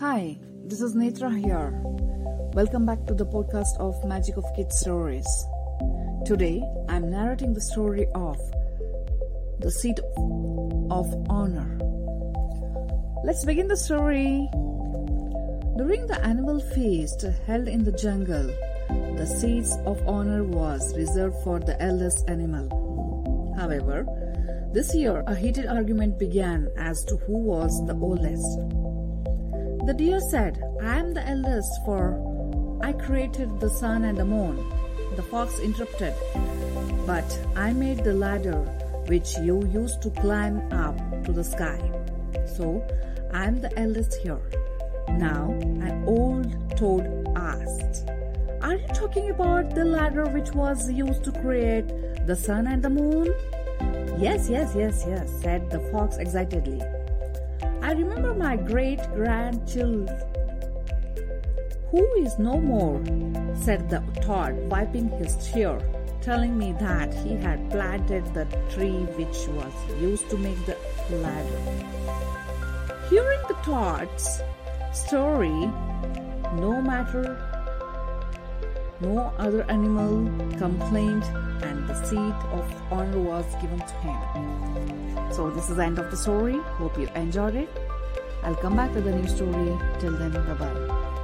Hi, this is Netra here. Welcome back to the podcast of Magic of Kids Stories. Today, I'm narrating the story of The Seat of Honor. Let's begin the story. During the annual feast held in the jungle, the seats of honor was reserved for the eldest animal. However, this year a heated argument began as to who was the oldest. The deer said, I am the eldest, for I created the sun and the moon. The fox interrupted, But I made the ladder which you used to climb up to the sky. So I am the eldest here. Now an old toad asked, Are you talking about the ladder which was used to create the sun and the moon? Yes, yes, yes, yes, said the fox excitedly. I remember my great grandchild who is no more, said the toad, wiping his tear, telling me that he had planted the tree which was used to make the ladder. Hearing the toad's story, no matter, no other animal complained, and the seat of honor was given to him. So, this is the end of the story. Hope you enjoyed it. I'll come back with a new story. Till then, bye bye.